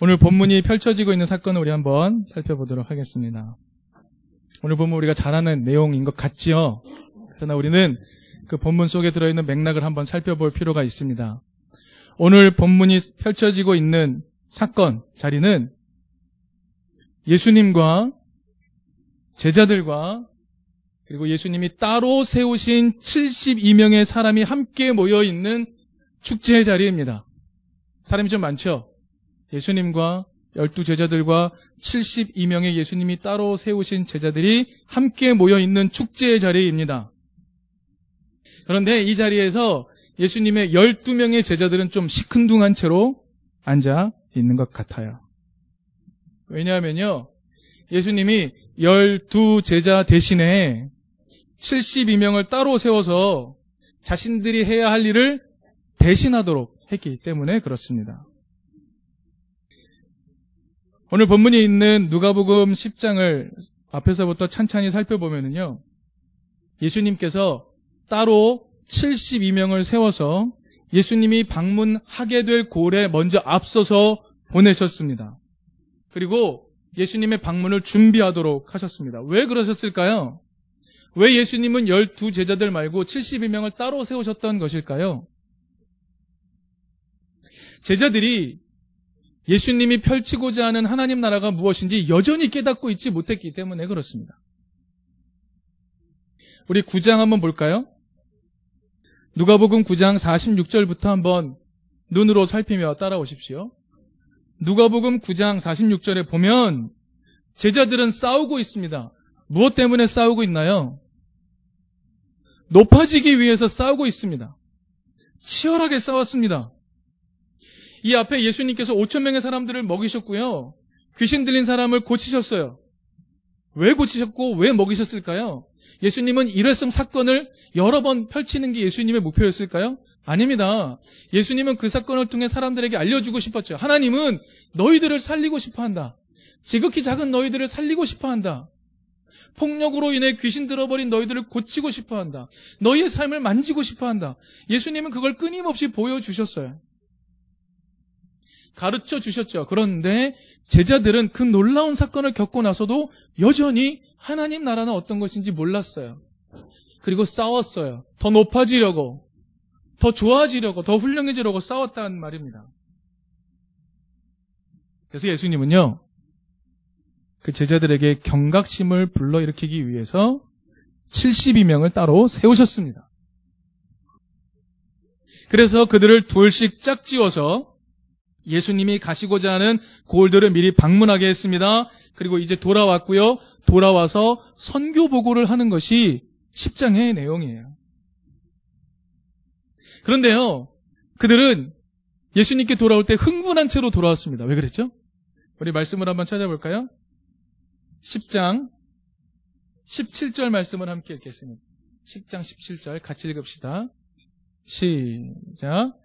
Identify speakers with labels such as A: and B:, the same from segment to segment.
A: 오늘 본문이 펼쳐지고 있는 사건을 우리 한번 살펴보도록 하겠습니다. 오늘 본문 우리가 잘 아는 내용인 것 같지요? 그러나 우리는 그 본문 속에 들어있는 맥락을 한번 살펴볼 필요가 있습니다. 오늘 본문이 펼쳐지고 있는 사건, 자리는 예수님과 제자들과 그리고 예수님이 따로 세우신 72명의 사람이 함께 모여 있는 축제의 자리입니다. 사람이 좀 많죠? 예수님과 열두 제자들과 72명의 예수님이 따로 세우신 제자들이 함께 모여 있는 축제의 자리입니다. 그런데 이 자리에서 예수님의 12명의 제자들은 좀 시큰둥한 채로 앉아 있는 것 같아요. 왜냐하면요. 예수님이 12제자 대신에 72명을 따로 세워서 자신들이 해야 할 일을 대신하도록 했기 때문에 그렇습니다. 오늘 본문에 있는 누가복음 10장을 앞에서부터 찬찬히 살펴보면요. 예수님께서 따로 72명을 세워서 예수님이 방문하게 될 골에 먼저 앞서서 보내셨습니다. 그리고 예수님의 방문을 준비하도록 하셨습니다. 왜 그러셨을까요? 왜 예수님은 12 제자들 말고 72명을 따로 세우셨던 것일까요? 제자들이 예수님이 펼치고자 하는 하나님 나라가 무엇인지 여전히 깨닫고 있지 못했기 때문에 그렇습니다. 우리 9장 한번 볼까요? 누가복음 9장 46절부터 한번 눈으로 살피며 따라오십시오. 누가복음 9장 46절에 보면 제자들은 싸우고 있습니다. 무엇 때문에 싸우고 있나요? 높아지기 위해서 싸우고 있습니다. 치열하게 싸웠습니다. 이 앞에 예수님께서 5천 명의 사람들을 먹이셨고요. 귀신 들린 사람을 고치셨어요. 왜 고치셨고 왜 먹이셨을까요? 예수님은 일회성 사건을 여러 번 펼치는 게 예수님의 목표였을까요? 아닙니다. 예수님은 그 사건을 통해 사람들에게 알려주고 싶었죠. 하나님은 너희들을 살리고 싶어 한다. 지극히 작은 너희들을 살리고 싶어 한다. 폭력으로 인해 귀신 들어버린 너희들을 고치고 싶어 한다. 너희의 삶을 만지고 싶어 한다. 예수님은 그걸 끊임없이 보여주셨어요. 가르쳐 주셨죠. 그런데 제자들은 그 놀라운 사건을 겪고 나서도 여전히 하나님 나라는 어떤 것인지 몰랐어요. 그리고 싸웠어요. 더 높아지려고, 더 좋아지려고, 더 훌륭해지려고 싸웠다는 말입니다. 그래서 예수님은요, 그 제자들에게 경각심을 불러일으키기 위해서 72명을 따로 세우셨습니다. 그래서 그들을 둘씩 짝지어서 예수님이 가시고자 하는 골들을 미리 방문하게 했습니다. 그리고 이제 돌아왔고요. 돌아와서 선교 보고를 하는 것이 10장의 내용이에요. 그런데요. 그들은 예수님께 돌아올 때 흥분한 채로 돌아왔습니다. 왜 그랬죠? 우리 말씀을 한번 찾아볼까요? 10장 17절 말씀을 함께 읽겠습니다. 10장 17절 같이 읽읍시다. 시작.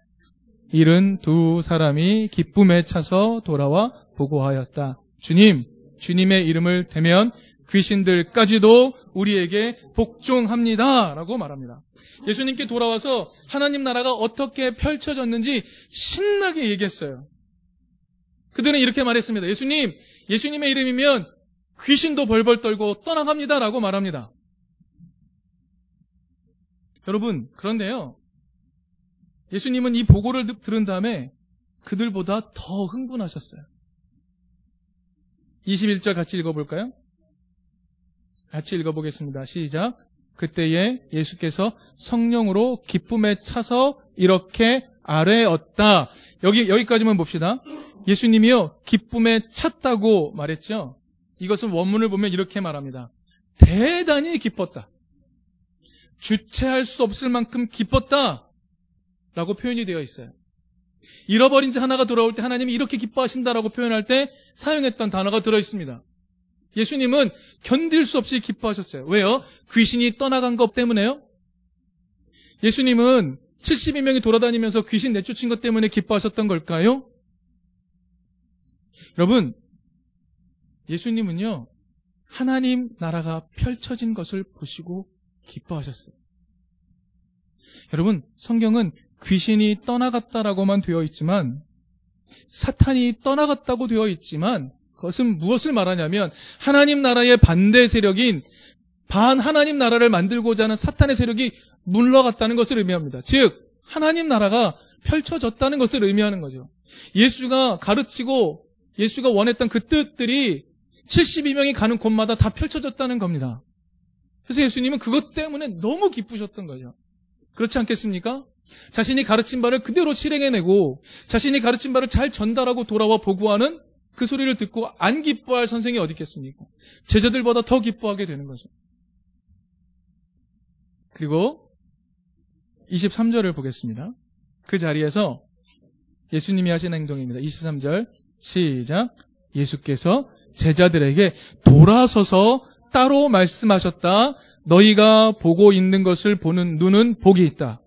A: 일은 두 사람이 기쁨에 차서 돌아와 보고하였다. 주님, 주님의 이름을 대면 귀신들까지도 우리에게 복종합니다. 라고 말합니다. 예수님께 돌아와서 하나님 나라가 어떻게 펼쳐졌는지 신나게 얘기했어요. 그들은 이렇게 말했습니다. 예수님, 예수님의 이름이면 귀신도 벌벌 떨고 떠나갑니다. 라고 말합니다. 여러분, 그런데요. 예수님은 이 보고를 들은 다음에 그들보다 더 흥분하셨어요. 21절 같이 읽어볼까요? 같이 읽어보겠습니다. 시작. 그때에 예수께서 성령으로 기쁨에 차서 이렇게 아뢰었다. 여기, 여기까지만 봅시다. 예수님이요, 기쁨에 찼다고 말했죠. 이것은 원문을 보면 이렇게 말합니다. 대단히 기뻤다. 주체할 수 없을 만큼 기뻤다. 라고 표현이 되어 있어요. 잃어버린 지 하나가 돌아올 때 하나님이 이렇게 기뻐하신다라고 표현할 때 사용했던 단어가 들어 있습니다. 예수님은 견딜 수 없이 기뻐하셨어요. 왜요? 귀신이 떠나간 것 때문에요? 예수님은 72명이 돌아다니면서 귀신 내쫓은 것 때문에 기뻐하셨던 걸까요? 여러분, 예수님은요, 하나님 나라가 펼쳐진 것을 보시고 기뻐하셨어요. 여러분, 성경은 귀신이 떠나갔다라고만 되어 있지만 사탄이 떠나갔다고 되어 있지만 그것은 무엇을 말하냐면 하나님 나라의 반대 세력인 반 하나님 나라를 만들고자 하는 사탄의 세력이 물러갔다는 것을 의미합니다. 즉 하나님 나라가 펼쳐졌다는 것을 의미하는 거죠. 예수가 가르치고 예수가 원했던 그 뜻들이 72명이 가는 곳마다 다 펼쳐졌다는 겁니다. 그래서 예수님은 그것 때문에 너무 기쁘셨던 거죠. 그렇지 않겠습니까? 자신이 가르친 바를 그대로 실행해내고 자신이 가르친 바를 잘 전달하고 돌아와 보고하는 그 소리를 듣고 안 기뻐할 선생이 어디 있겠습니까? 제자들보다 더 기뻐하게 되는 거죠. 그리고 23절을 보겠습니다. 그 자리에서 예수님이 하신 행동입니다. 23절 시작 예수께서 제자들에게 돌아서서 따로 말씀하셨다. 너희가 보고 있는 것을 보는 눈은 복이 있다.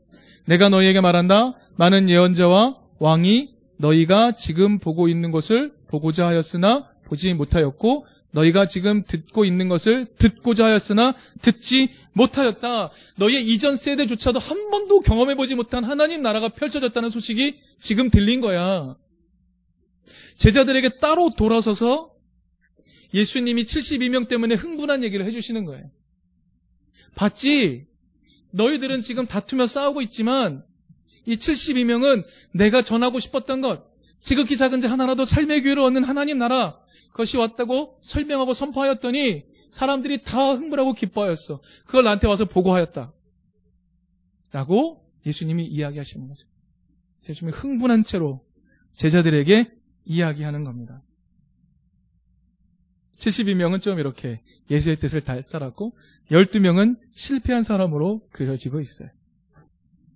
A: 내가 너희에게 말한다. 많은 예언자와 왕이 너희가 지금 보고 있는 것을 보고자 하였으나 보지 못하였고 너희가 지금 듣고 있는 것을 듣고자 하였으나 듣지 못하였다. 너희의 이전 세대조차도 한 번도 경험해보지 못한 하나님 나라가 펼쳐졌다는 소식이 지금 들린 거야. 제자들에게 따로 돌아서서 예수님이 72명 때문에 흥분한 얘기를 해주시는 거예요. 봤지? 너희들은 지금 다투며 싸우고 있지만 이 72명은 내가 전하고 싶었던 것, 지극히 작은 자 하나라도 삶의 기회를 얻는 하나님 나라, 그것이 왔다고 설명하고 선포하였더니 사람들이 다 흥분하고 기뻐하였어. 그걸 나한테 와서 보고하였다. 라고 예수님이 이야기하시는 거죠. 예수님이 흥분한 채로 제자들에게 이야기하는 겁니다. 72명은 좀 이렇게 예수의 뜻을 따랐고 12명은 실패한 사람으로 그려지고 있어요.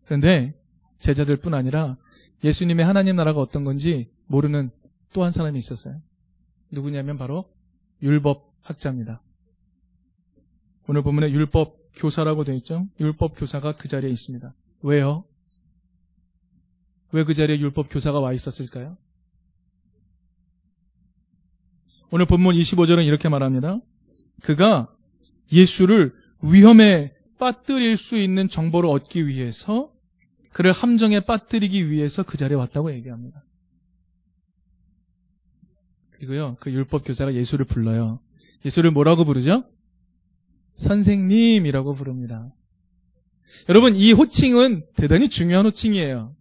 A: 그런데 제자들뿐 아니라 예수님의 하나님 나라가 어떤 건지 모르는 또 한 사람이 있었어요. 누구냐면 바로 율법 학자입니다. 오늘 본문에 율법 교사라고 되어 있죠. 율법 교사가 그 자리에 있습니다. 왜요? 왜 그 자리에 율법 교사가 와 있었을까요? 오늘 본문 25절은 이렇게 말합니다. 그가 예수를 위험에 빠뜨릴 수 있는 정보를 얻기 위해서 그를 함정에 빠뜨리기 위해서 그 자리에 왔다고 얘기합니다. 그리고요, 그 율법 교사가 예수를 불러요. 예수를 뭐라고 부르죠? 선생님이라고 부릅니다. 여러분, 이 호칭은 대단히 중요한 호칭이에요.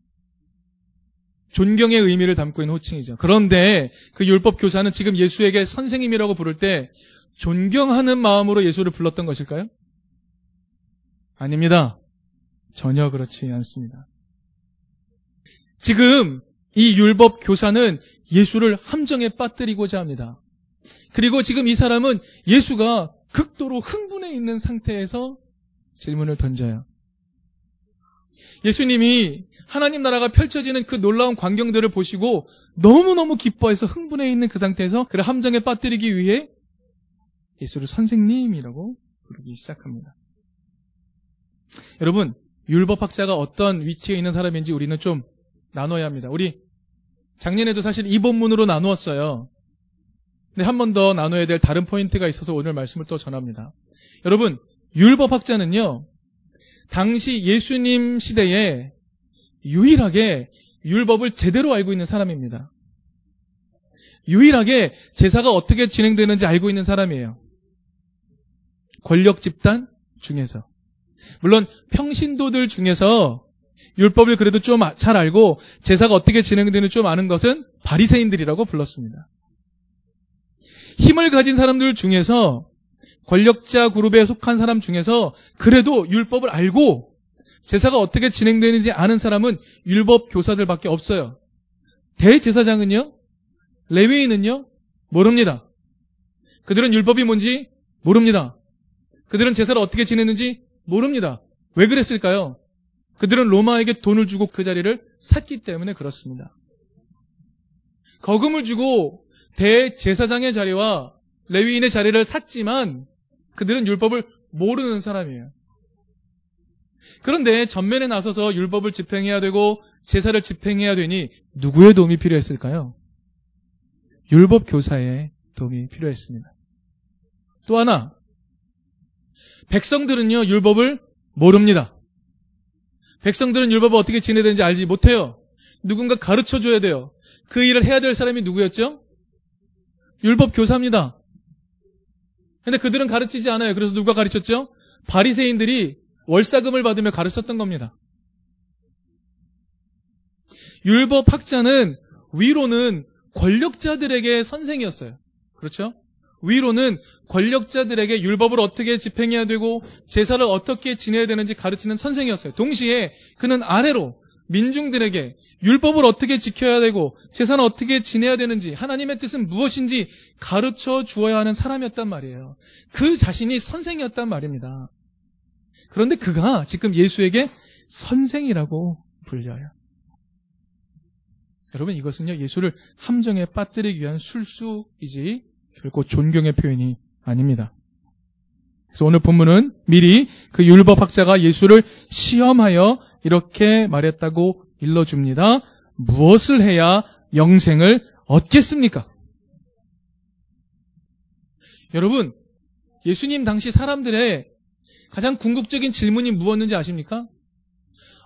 A: 존경의 의미를 담고 있는 호칭이죠. 그런데 그 율법 교사는 지금 예수에게 선생님이라고 부를 때 존경하는 마음으로 예수를 불렀던 것일까요? 아닙니다. 전혀 그렇지 않습니다. 지금 이 율법 교사는 예수를 함정에 빠뜨리고자 합니다. 그리고 지금 이 사람은 예수가 극도로 흥분해 있는 상태에서 질문을 던져요. 예수님이 하나님 나라가 펼쳐지는 그 놀라운 광경들을 보시고 너무너무 기뻐해서 흥분해 있는 그 상태에서 그를 함정에 빠뜨리기 위해 예수를 선생님이라고 부르기 시작합니다. 여러분, 율법학자가 어떤 위치에 있는 사람인지 우리는 좀 나눠야 합니다. 우리 작년에도 사실 이 본문으로 나누었어요. 근데 한 번 더 나눠야 될 다른 포인트가 있어서 오늘 말씀을 또 전합니다. 여러분, 율법학자는요, 당시 예수님 시대에 유일하게 율법을 제대로 알고 있는 사람입니다. 유일하게 제사가 어떻게 진행되는지 알고 있는 사람이에요. 권력 집단 중에서. 물론 평신도들 중에서 율법을 그래도 좀 잘 알고 제사가 어떻게 진행되는지 좀 아는 것은 바리새인들이라고 불렀습니다. 힘을 가진 사람들 중에서 권력자 그룹에 속한 사람 중에서 그래도 율법을 알고 제사가 어떻게 진행되는지 아는 사람은 율법 교사들밖에 없어요. 대제사장은요? 레위인은요? 모릅니다. 그들은 율법이 뭔지 모릅니다. 그들은 제사를 어떻게 지냈는지 모릅니다. 왜 그랬을까요? 그들은 로마에게 돈을 주고 그 자리를 샀기 때문에 그렇습니다. 거금을 주고 대제사장의 자리와 레위인의 자리를 샀지만 그들은 율법을 모르는 사람이에요. 그런데 전면에 나서서 율법을 집행해야 되고 제사를 집행해야 되니 누구의 도움이 필요했을까요? 율법 교사의 도움이 필요했습니다. 또 하나, 백성들은요, 율법을 모릅니다. 백성들은 율법을 어떻게 지내야 되는지 알지 못해요. 누군가 가르쳐 줘야 돼요. 그 일을 해야 될 사람이 누구였죠? 율법 교사입니다. 근데 그들은 가르치지 않아요. 그래서 누가 가르쳤죠? 바리새인들이 월사금을 받으며 가르쳤던 겁니다. 율법 학자는 위로는 권력자들에게 선생이었어요. 그렇죠? 위로는 권력자들에게 율법을 어떻게 집행해야 되고 제사를 어떻게 지내야 되는지 가르치는 선생이었어요. 동시에 그는 아래로 민중들에게 율법을 어떻게 지켜야 되고 제사는 어떻게 지내야 되는지 하나님의 뜻은 무엇인지 가르쳐 주어야 하는 사람이었단 말이에요. 그 자신이 선생이었단 말입니다. 그런데 그가 지금 예수에게 선생이라고 불려요. 여러분 이것은요 예수를 함정에 빠뜨리기 위한 술수이지 결코 존경의 표현이 아닙니다. 그래서 오늘 본문은 미리 그 율법학자가 예수를 시험하여 이렇게 말했다고 일러줍니다. 무엇을 해야 영생을 얻겠습니까? 여러분, 예수님 당시 사람들의 가장 궁극적인 질문이 무엇인지 아십니까?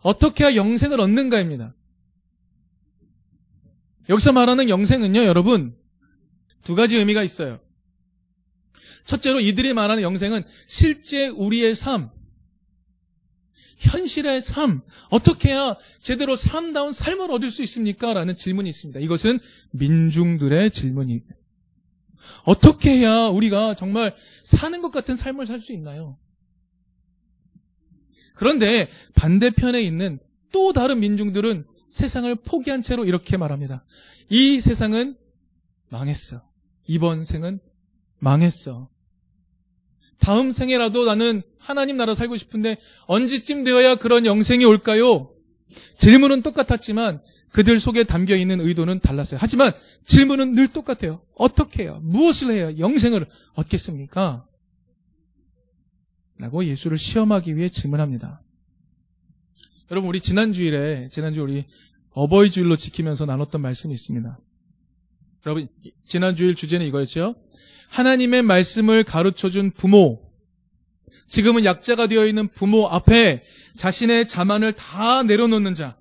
A: 어떻게 해야 영생을 얻는가입니다. 여기서 말하는 영생은요, 여러분, 두 가지 의미가 있어요. 첫째로 이들이 말하는 영생은 실제 우리의 삶, 현실의 삶, 어떻게 해야 제대로 삶다운 삶을 얻을 수 있습니까? 라는 질문이 있습니다. 이것은 민중들의 질문이에요. 어떻게 해야 우리가 정말 사는 것 같은 삶을 살 수 있나요? 그런데 반대편에 있는 또 다른 민중들은 세상을 포기한 채로 이렇게 말합니다. 이 세상은 망했어. 이번 생은 망했어. 다음 생에라도 나는 하나님 나라 살고 싶은데 언제쯤 되어야 그런 영생이 올까요? 질문은 똑같았지만 그들 속에 담겨 있는 의도는 달랐어요. 하지만 질문은 늘 똑같아요. 어떻게 해요? 무엇을 해야 영생을 얻겠습니까? 라고 예수를 시험하기 위해 질문합니다. 여러분 우리 지난 주일에 지난주 우리 어버이 주일로 지키면서 나눴던 말씀이 있습니다. 여러분 지난 주일 주제는 이거였죠. 하나님의 말씀을 가르쳐 준 부모 지금은 약자가 되어 있는 부모 앞에 자신의 자만을 다 내려놓는 자.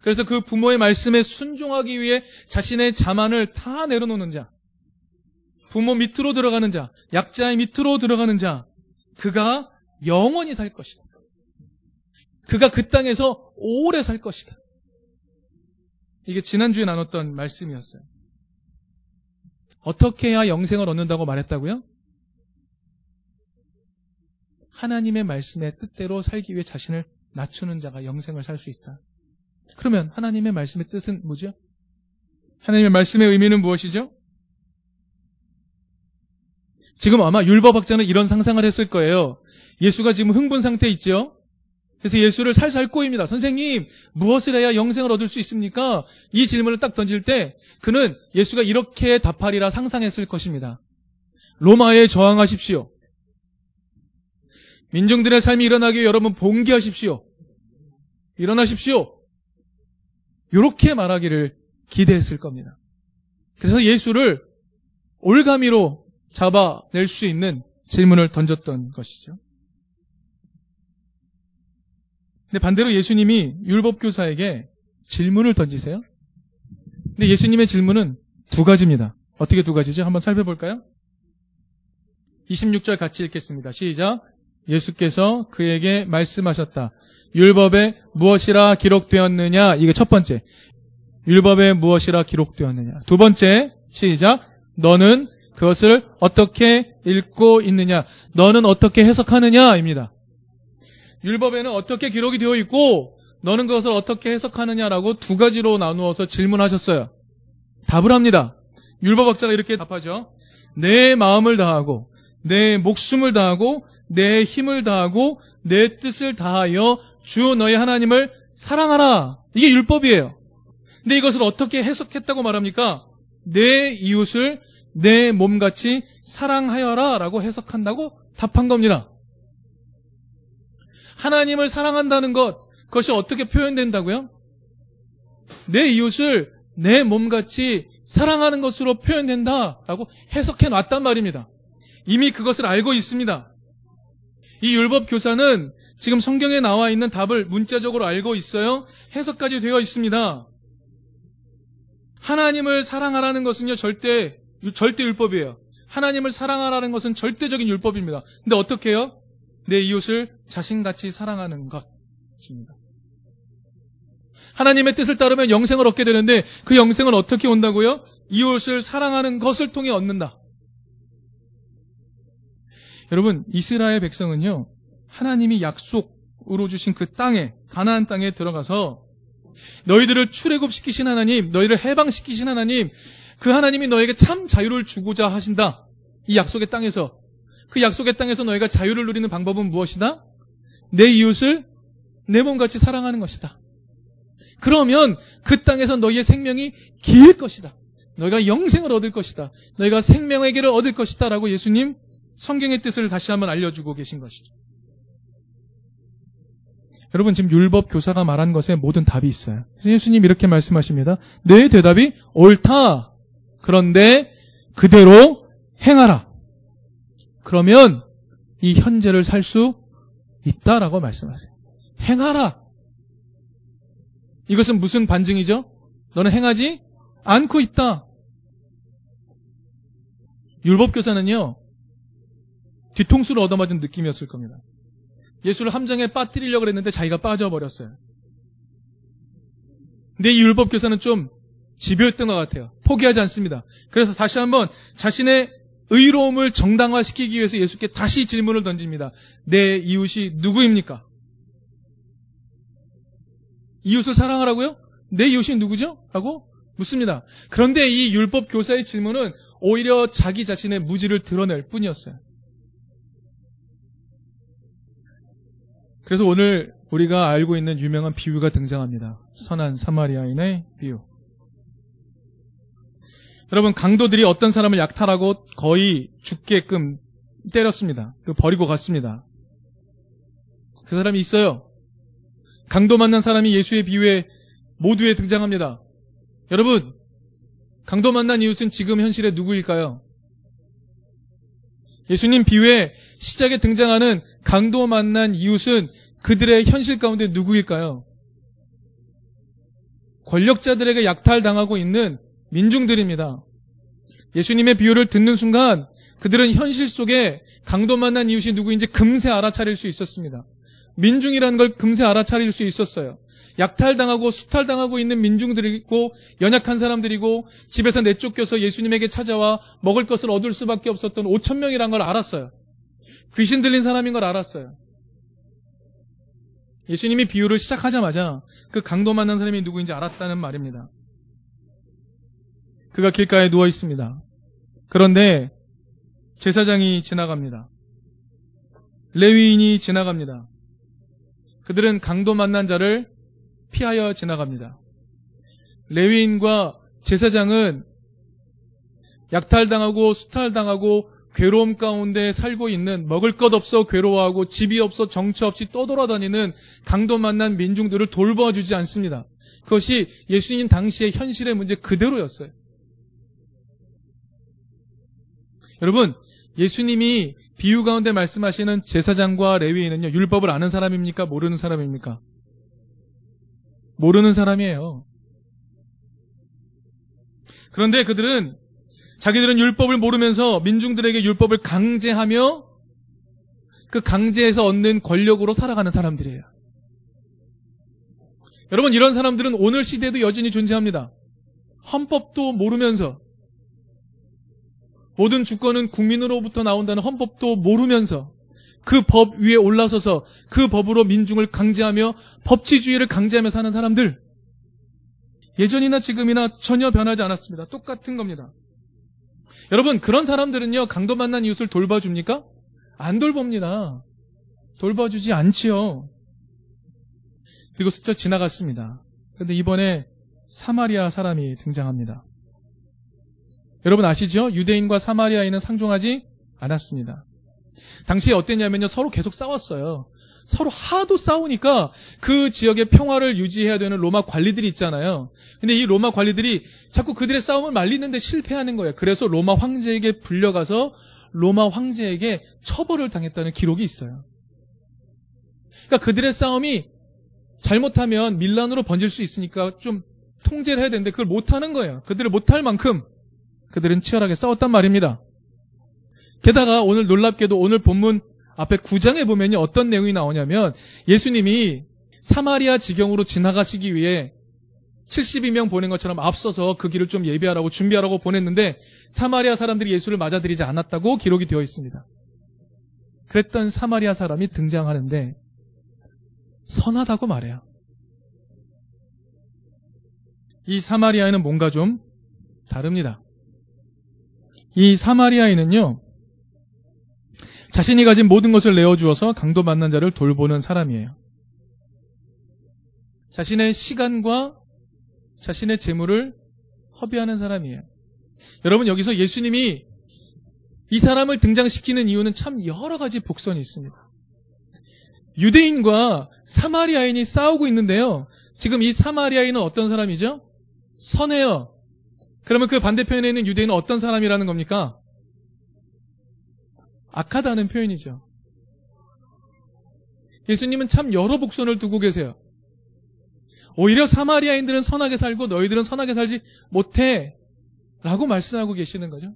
A: 그래서 그 부모의 말씀에 순종하기 위해 자신의 자만을 다 내려놓는 자. 부모 밑으로 들어가는 자, 약자의 밑으로 들어가는 자, 그가 영원히 살 것이다. 그가 그 땅에서 오래 살 것이다. 이게 지난주에 나눴던 말씀이었어요. 어떻게 해야 영생을 얻는다고 말했다고요? 하나님의 말씀의 뜻대로 살기 위해 자신을 낮추는 자가 영생을 살 수 있다. 그러면 하나님의 말씀의 뜻은 뭐죠? 하나님의 말씀의 의미는 무엇이죠? 지금 아마 율법학자는 이런 상상을 했을 거예요. 예수가 지금 흥분 상태에 있죠? 그래서 예수를 살살 꼬입니다. 선생님, 무엇을 해야 영생을 얻을 수 있습니까? 이 질문을 딱 던질 때 그는 예수가 이렇게 답하리라 상상했을 것입니다. 로마에 저항하십시오. 민중들의 삶이 일어나기에 여러분 봉기하십시오. 일어나십시오. 이렇게 말하기를 기대했을 겁니다. 그래서 예수를 올가미로 잡아낼 수 있는 질문을 던졌던 것이죠. 근데 반대로 예수님이 율법교사에게 질문을 던지세요. 근데 예수님의 질문은 두 가지입니다. 어떻게 두 가지죠? 한번 살펴볼까요? 26절 같이 읽겠습니다. 시작. 예수께서 그에게 말씀하셨다. 율법에 무엇이라 기록되었느냐? 이게 첫 번째. 율법에 무엇이라 기록되었느냐? 두 번째. 시작. 너는 그것을 어떻게 읽고 있느냐? 너는 어떻게 해석하느냐? 입니다. 율법에는 어떻게 기록이 되어 있고 너는 그것을 어떻게 해석하느냐라고 두 가지로 나누어서 질문하셨어요. 답을 합니다. 율법학자가 이렇게 답하죠. 내 마음을 다하고 내 목숨을 다하고 내 힘을 다하고 내 뜻을 다하여 주 너의 하나님을 사랑하라. 이게 율법이에요. 근데 이것을 어떻게 해석했다고 말합니까? 내 이웃을 내 몸같이 사랑하여라 라고 해석한다고 답한 겁니다. 하나님을 사랑한다는 것, 그것이 어떻게 표현된다고요? 내 이웃을 내 몸같이 사랑하는 것으로 표현된다 라고 해석해 놨단 말입니다. 이미 그것을 알고 있습니다. 이 율법 교사는 지금 성경에 나와 있는 답을 문자적으로 알고 있어요. 해석까지 되어 있습니다. 하나님을 사랑하라는 것은요, 절대, 절대 율법이에요. 하나님을 사랑하라는 것은 절대적인 율법입니다. 근데 어떻게 해요? 내 이웃을 자신같이 사랑하는 것입니다. 하나님의 뜻을 따르면 영생을 얻게 되는데 그 영생은 어떻게 온다고요? 이웃을 사랑하는 것을 통해 얻는다. 여러분, 이스라엘 백성은요, 하나님이 약속으로 주신 그 땅에, 가나안 땅에 들어가서 너희들을 출애굽시키신 하나님, 너희를 해방시키신 하나님, 그 하나님이 너에게 참 자유를 주고자 하신다. 이 약속의 땅에서. 그 약속의 땅에서 너희가 자유를 누리는 방법은 무엇이다? 내 이웃을 내 몸같이 사랑하는 것이다. 그러면 그 땅에서 너희의 생명이 길 것이다. 너희가 영생을 얻을 것이다. 너희가 생명의 길을 얻을 것이다. 라고 예수님 성경의 뜻을 다시 한번 알려주고 계신 것이죠. 여러분 지금 율법 교사가 말한 것에 모든 답이 있어요. 예수님 이렇게 말씀하십니다. 내 대답이 옳다. 그런데 그대로 행하라. 그러면 이 현재를 살 수 있다라고 말씀하세요. 행하라. 이것은 무슨 반증이죠? 너는 행하지 않고 있다. 율법교사는요, 뒤통수를 얻어맞은 느낌이었을 겁니다. 예수를 함정에 빠뜨리려고 했는데 자기가 빠져버렸어요. 근데 이 율법교사는 좀 집요했던 것 같아요. 포기하지 않습니다. 그래서 다시 한번 자신의 의로움을 정당화시키기 위해서 예수께 다시 질문을 던집니다. 내 이웃이 누구입니까? 이웃을 사랑하라고요? 내 이웃이 누구죠? 라고 묻습니다. 그런데 이 율법 교사의 질문은 오히려 자기 자신의 무지를 드러낼 뿐이었어요. 그래서 오늘 우리가 알고 있는 유명한 비유가 등장합니다. 선한 사마리아인의 비유. 여러분 강도들이 어떤 사람을 약탈하고 거의 죽게끔 때렸습니다. 버리고 갔습니다. 그 사람이 있어요. 강도 만난 사람이 예수의 비유에 모두에 등장합니다. 여러분, 강도 만난 이웃은 지금 현실에 누구일까요? 예수님 비유의 시작에 등장하는 강도 만난 이웃은 그들의 현실 가운데 누구일까요? 권력자들에게 약탈당하고 있는 민중들입니다. 예수님의 비유를 듣는 순간 그들은 현실 속에 강도 만난 이웃이 누구인지 금세 알아차릴 수 있었습니다. 민중이라는 걸 금세 알아차릴 수 있었어요. 약탈당하고 수탈당하고 있는 민중들이고 연약한 사람들이고 집에서 내쫓겨서 예수님에게 찾아와 먹을 것을 얻을 수밖에 없었던 5천 명이란 걸 알았어요. 귀신 들린 사람인 걸 알았어요. 예수님이 비유를 시작하자마자 그 강도 만난 사람이 누구인지 알았다는 말입니다. 그가 길가에 누워 있습니다. 그런데 제사장이 지나갑니다. 레위인이 지나갑니다. 그들은 강도 만난 자를 피하여 지나갑니다. 레위인과 제사장은 약탈당하고 수탈당하고 괴로움 가운데 살고 있는 먹을 것 없어 괴로워하고 집이 없어 정처 없이 떠돌아다니는 강도 만난 민중들을 돌봐주지 않습니다. 그것이 예수님 당시의 현실의 문제 그대로였어요. 여러분, 예수님이 비유 가운데 말씀하시는 제사장과 레위인은요, 율법을 아는 사람입니까? 모르는 사람입니까? 모르는 사람이에요. 그런데 그들은 자기들은 율법을 모르면서 민중들에게 율법을 강제하며 그 강제해서 얻는 권력으로 살아가는 사람들이에요. 여러분, 이런 사람들은 오늘 시대에도 여전히 존재합니다. 헌법도 모르면서 모든 주권은 국민으로부터 나온다는 헌법도 모르면서 그 법 위에 올라서서 그 법으로 민중을 강제하며 법치주의를 강제하며 사는 사람들. 예전이나 지금이나 전혀 변하지 않았습니다. 똑같은 겁니다. 여러분, 그런 사람들은요, 강도 만난 이웃을 돌봐줍니까? 안 돌봅니다. 돌봐주지 않지요. 그리고 스쳐 지나갔습니다. 그런데 이번에 사마리아 사람이 등장합니다. 여러분 아시죠? 유대인과 사마리아인은 상종하지 않았습니다. 당시에 어땠냐면요. 서로 계속 싸웠어요. 서로 하도 싸우니까 그 지역의 평화를 유지해야 되는 로마 관리들이 있잖아요. 근데 이 로마 관리들이 자꾸 그들의 싸움을 말리는데 실패하는 거예요. 그래서 로마 황제에게 불려가서 로마 황제에게 처벌을 당했다는 기록이 있어요. 그러니까 그들의 싸움이 잘못하면 밀란으로 번질 수 있으니까 좀 통제를 해야 되는데 그걸 못하는 거예요. 그들을 못할 만큼 그들은 치열하게 싸웠단 말입니다. 게다가 오늘 놀랍게도 오늘 본문 앞에 9장에 보면요. 어떤 내용이 나오냐면 예수님이 사마리아 지경으로 지나가시기 위해 72명 보낸 것처럼 앞서서 그 길을 좀 예비하라고 준비하라고 보냈는데 사마리아 사람들이 예수를 맞아들이지 않았다고 기록이 되어 있습니다. 그랬던 사마리아 사람이 등장하는데 선하다고 말해요. 이 사마리아인은 뭔가 좀 다릅니다. 이 사마리아인은요, 자신이 가진 모든 것을 내어주어서 강도 만난 자를 돌보는 사람이에요. 자신의 시간과 자신의 재물을 허비하는 사람이에요. 여러분 여기서 예수님이 이 사람을 등장시키는 이유는 참 여러 가지 복선이 있습니다. 유대인과 사마리아인이 싸우고 있는데요. 지금 이 사마리아인은 어떤 사람이죠? 선해요. 그러면 그 반대편에 있는 유대인은 어떤 사람이라는 겁니까? 악하다는 표현이죠. 예수님은 참 여러 복선을 두고 계세요. 오히려 사마리아인들은 선하게 살고 너희들은 선하게 살지 못해. 라고 말씀하고 계시는 거죠.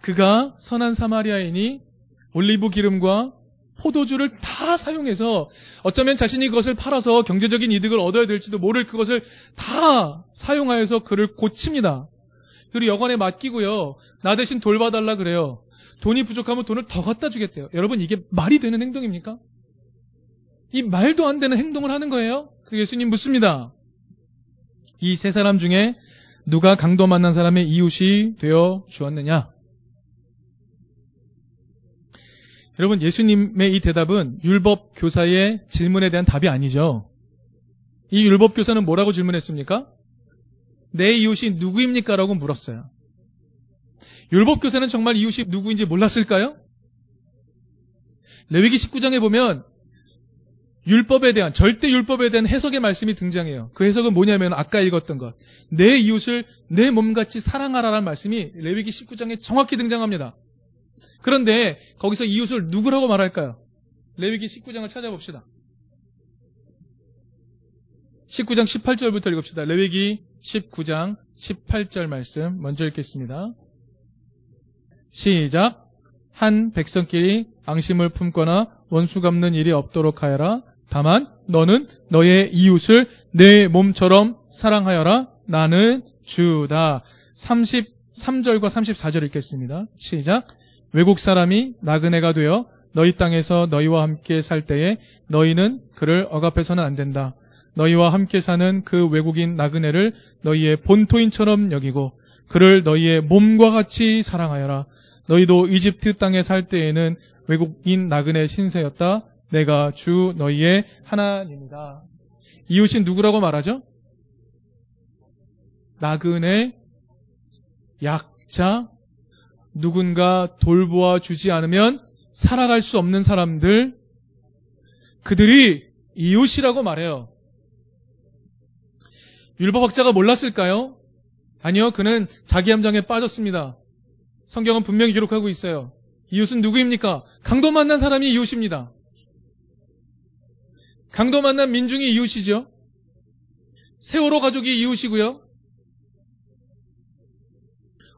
A: 그가 선한 사마리아인이 올리브 기름과 포도주를 다 사용해서 어쩌면 자신이 그것을 팔아서 경제적인 이득을 얻어야 될지도 모를 그것을 다 사용하여서 그를 고칩니다. 그리고 여관에 맡기고요. 나 대신 돌봐달라 그래요. 돈이 부족하면 돈을 더 갖다 주겠대요. 여러분 이게 말이 되는 행동입니까? 이 말도 안 되는 행동을 하는 거예요. 그 예수님 묻습니다. 이 세 사람 중에 누가 강도 만난 사람의 이웃이 되어 주었느냐? 여러분 예수님의 이 대답은 율법 교사의 질문에 대한 답이 아니죠. 이 율법 교사는 뭐라고 질문했습니까? 내 이웃이 누구입니까? 라고 물었어요. 율법 교사는 정말 이웃이 누구인지 몰랐을까요? 레위기 19장에 보면 율법에 대한 절대 율법에 대한 해석의 말씀이 등장해요. 그 해석은 뭐냐면 아까 읽었던 것. 내 이웃을 내 몸같이 사랑하라라는 말씀이 레위기 19장에 정확히 등장합니다. 그런데 거기서 이웃을 누구라고 말할까요? 레위기 19장을 찾아봅시다. 19장 18절부터 읽읍시다. 레위기 19장 18절 말씀 먼저 읽겠습니다. 시작. 한 백성끼리 앙심을 품거나 원수 갚는 일이 없도록 하여라. 다만 너는 너의 이웃을 내 몸처럼 사랑하여라. 나는 주다. 33절과 34절 읽겠습니다. 시작. 외국 사람이 나그네가 되어 너희 땅에서 너희와 함께 살 때에 너희는 그를 억압해서는 안 된다. 너희와 함께 사는 그 외국인 나그네를 너희의 본토인처럼 여기고 그를 너희의 몸과 같이 사랑하여라. 너희도 이집트 땅에 살 때에는 외국인 나그네 신세였다. 내가 주 너희의 하나님이다. 이웃인 누구라고 말하죠? 나그네, 약자, 누군가 돌보아 주지 않으면 살아갈 수 없는 사람들, 그들이 이웃이라고 말해요. 율법학자가 몰랐을까요? 아니요, 그는 자기 함정에 빠졌습니다. 성경은 분명히 기록하고 있어요. 이웃은 누구입니까? 강도 만난 사람이 이웃입니다. 강도 만난 민중이 이웃이죠. 세월호 가족이 이웃이고요.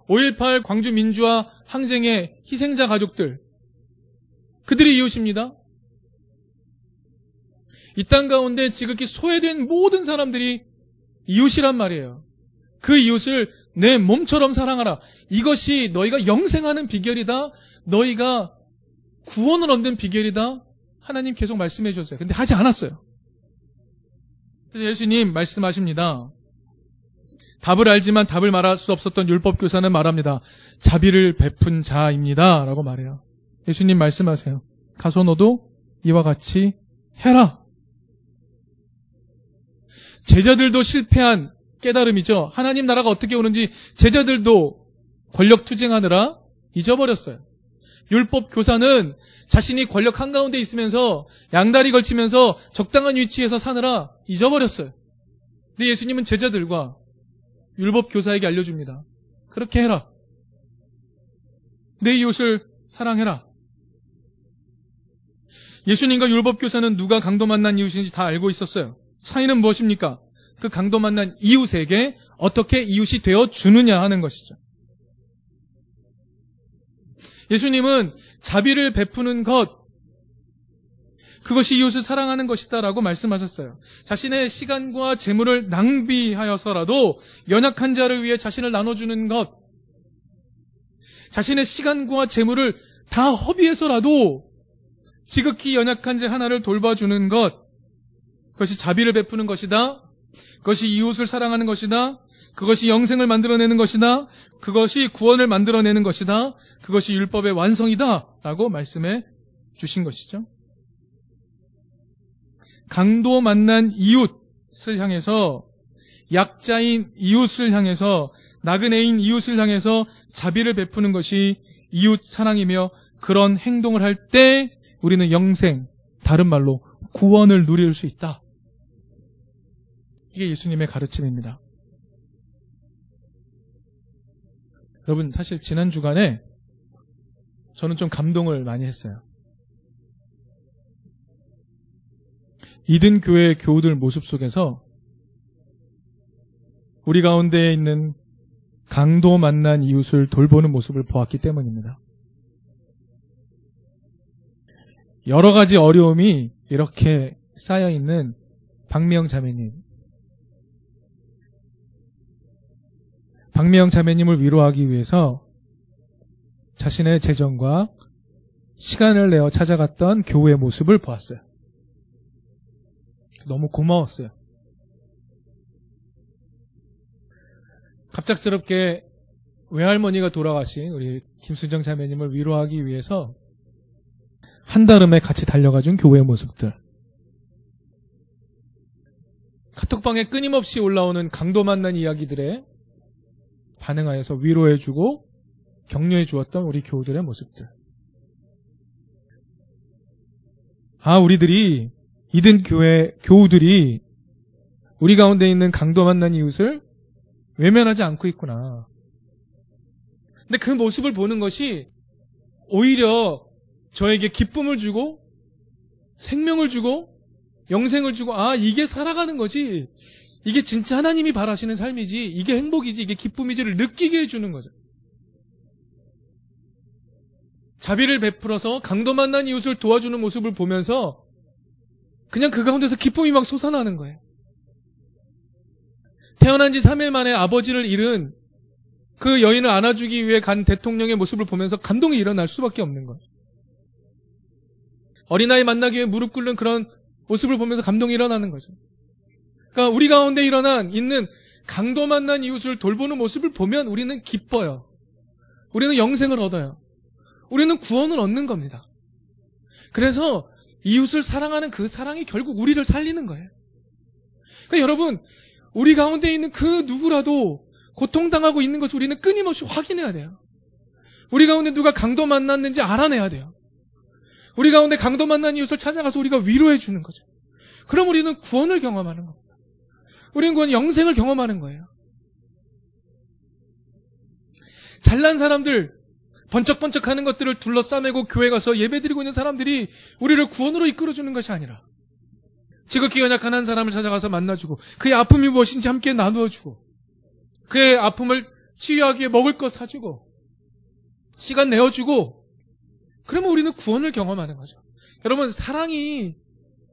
A: 5.18 광주 민주화 항쟁의 희생자 가족들, 그들이 이웃입니다. 이 땅 가운데 지극히 소외된 모든 사람들이 이웃이란 말이에요. 그 이웃을 내 몸처럼 사랑하라. 이것이 너희가 영생하는 비결이다. 너희가 구원을 얻는 비결이다. 하나님 계속 말씀해 주셨어요. 근데 하지 않았어요. 그래서 예수님 말씀하십니다. 답을 알지만 답을 말할 수 없었던 율법교사는 말합니다. 자비를 베푼 자입니다. 라고 말해요. 예수님 말씀하세요. 가서 너도 이와 같이 해라. 제자들도 실패한 깨달음이죠. 하나님 나라가 어떻게 오는지 제자들도 권력 투쟁하느라 잊어버렸어요. 율법 교사는 자신이 권력 한가운데 있으면서 양다리 걸치면서 적당한 위치에서 사느라 잊어버렸어요. 근데 예수님은 제자들과 율법 교사에게 알려줍니다. 그렇게 해라. 내 이웃을 사랑해라. 예수님과 율법 교사는 누가 강도 만난 이웃인지 다 알고 있었어요. 차이는 무엇입니까? 그 강도 만난 이웃에게 어떻게 이웃이 되어 주느냐 하는 것이죠. 예수님은 자비를 베푸는 것, 그것이 이웃을 사랑하는 것이다라고 말씀하셨어요. 자신의 시간과 재물을 낭비하여서라도 연약한 자를 위해 자신을 나눠주는 것, 자신의 시간과 재물을 다 허비해서라도 지극히 연약한 자 하나를 돌봐주는 것, 그것이 자비를 베푸는 것이다. 그것이 이웃을 사랑하는 것이다. 그것이 영생을 만들어내는 것이다. 그것이 구원을 만들어내는 것이다. 그것이 율법의 완성이다. 라고 말씀해 주신 것이죠. 강도 만난 이웃을 향해서 약자인 이웃을 향해서 나그네인 이웃을 향해서 자비를 베푸는 것이 이웃 사랑이며 그런 행동을 할 때 우리는 영생, 다른 말로 구원을 누릴 수 있다. 이게 예수님의 가르침입니다. 여러분, 사실 지난 주간에 저는 좀 감동을 많이 했어요. 이든 교회 교우들 모습 속에서 우리 가운데에 있는 강도 만난 이웃을 돌보는 모습을 보았기 때문입니다. 여러 가지 어려움이 이렇게 쌓여 있는 박미영 자매님. 박미영 자매님을 위로하기 위해서 자신의 재정과 시간을 내어 찾아갔던 교우의 모습을 보았어요. 너무 고마웠어요. 갑작스럽게 외할머니가 돌아가신 우리 김수정 자매님을 위로하기 위해서 한달음에 같이 달려가 준 교회의 모습들. 카톡방에 끊임없이 올라오는 강도 만난 이야기들에 반응하여서 위로해주고 격려해 주었던 우리 교우들의 모습들. 아, 우리들이 이든 교회 교우들이 우리 가운데 있는 강도 만난 이웃을 외면하지 않고 있구나. 근데 그 모습을 보는 것이 오히려 저에게 기쁨을 주고 생명을 주고 영생을 주고 아 이게 살아가는 거지 이게 진짜 하나님이 바라시는 삶이지 이게 행복이지 이게 기쁨이지를 느끼게 해주는 거죠. 자비를 베풀어서 강도 만난 이웃을 도와주는 모습을 보면서 그냥 그 가운데서 기쁨이 막 솟아나는 거예요. 태어난 지 3일 만에 아버지를 잃은 그 여인을 안아주기 위해 간 대통령의 모습을 보면서 감동이 일어날 수밖에 없는 거예요. 어린아이 만나기 위해 무릎 꿇는 그런 모습을 보면서 감동이 일어나는 거죠. 그러니까 우리 가운데 일어난 있는 강도 만난 이웃을 돌보는 모습을 보면 우리는 기뻐요. 우리는 영생을 얻어요. 우리는 구원을 얻는 겁니다. 그래서 이웃을 사랑하는 그 사랑이 결국 우리를 살리는 거예요. 그러니까 여러분, 우리 가운데 있는 그 누구라도 고통당하고 있는 것을 우리는 끊임없이 확인해야 돼요. 우리 가운데 누가 강도 만났는지 알아내야 돼요. 우리 가운데 강도 만난 이웃을 찾아가서 우리가 위로해 주는 거죠. 그럼 우리는 구원을 경험하는 겁니다. 우리는 그건 영생을 경험하는 거예요. 잘난 사람들, 번쩍번쩍 하는 것들을 둘러싸매고 교회 가서 예배 드리고 있는 사람들이 우리를 구원으로 이끌어주는 것이 아니라 지극히 연약한 한 사람을 찾아가서 만나주고 그의 아픔이 무엇인지 함께 나누어주고 그의 아픔을 치유하기 위해 먹을 것 사주고 시간 내어주고 그러면 우리는 구원을 경험하는 거죠. 여러분 사랑이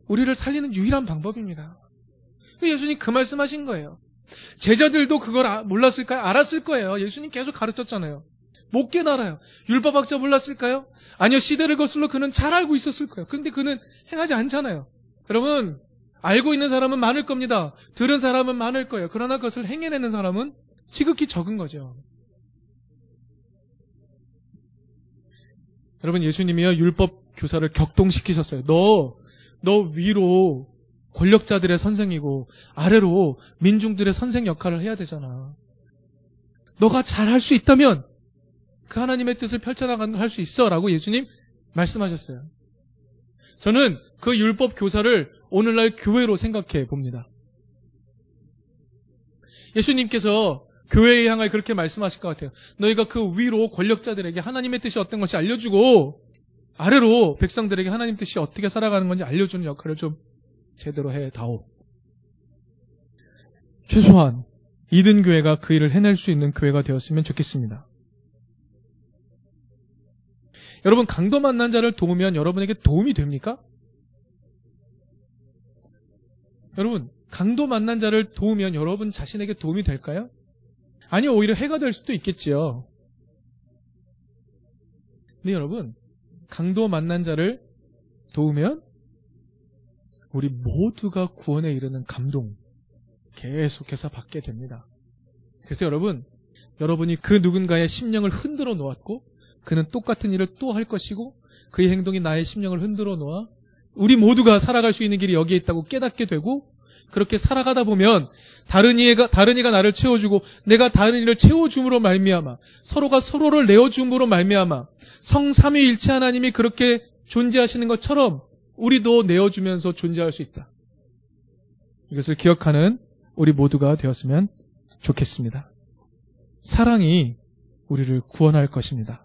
A: 우리를 살리는 유일한 방법입니다. 예수님 그 말씀하신 거예요. 제자들도 그걸 아, 몰랐을까요? 알았을 거예요. 예수님 계속 가르쳤잖아요. 못 깨달아요. 율법학자 몰랐을까요? 아니요, 시대를 거슬러 그는 잘 알고 있었을 거예요. 그런데 그는 행하지 않잖아요. 여러분, 알고 있는 사람은 많을 겁니다. 들은 사람은 많을 거예요. 그러나 그것을 행해내는 사람은 지극히 적은 거죠. 여러분, 예수님이요, 율법 교사를 격동시키셨어요. 너, 너 위로 권력자들의 선생이고, 아래로 민중들의 선생 역할을 해야 되잖아. 너가 잘 할 수 있다면, 그 하나님의 뜻을 펼쳐나가는 할수 있어. 라고 예수님 말씀하셨어요. 저는 그 율법 교사를 오늘날 교회로 생각해 봅니다. 예수님께서 교회에 향하여 그렇게 말씀하실 것 같아요. 너희가 그 위로 권력자들에게 하나님의 뜻이 어떤 것이 알려주고 아래로 백성들에게 하나님 뜻이 어떻게 살아가는 건지 알려주는 역할을 좀 제대로 해 다오. 최소한 이든 교회가 그 일을 해낼 수 있는 교회가 되었으면 좋겠습니다. 여러분 강도 만난 자를 도우면 여러분에게 도움이 됩니까? 여러분 강도 만난 자를 도우면 여러분 자신에게 도움이 될까요? 아니요 오히려 해가 될 수도 있겠지요. 근데 여러분 강도 만난 자를 도우면 우리 모두가 구원에 이르는 감동 계속해서 받게 됩니다. 그래서 여러분, 여러분이 그 누군가의 심령을 흔들어 놓았고, 그는 똑같은 일을 또 할 것이고, 그의 행동이 나의 심령을 흔들어 놓아, 우리 모두가 살아갈 수 있는 길이 여기에 있다고 깨닫게 되고, 그렇게 살아가다 보면 다른 이가 다른 이가 나를 채워주고 내가 다른 이를 채워줌으로 말미암아 서로가 서로를 내어줌으로 말미암아 성삼위일체 하나님이 그렇게 존재하시는 것처럼 우리도 내어주면서 존재할 수 있다. 이것을 기억하는 우리 모두가 되었으면 좋겠습니다. 사랑이 우리를 구원할 것입니다.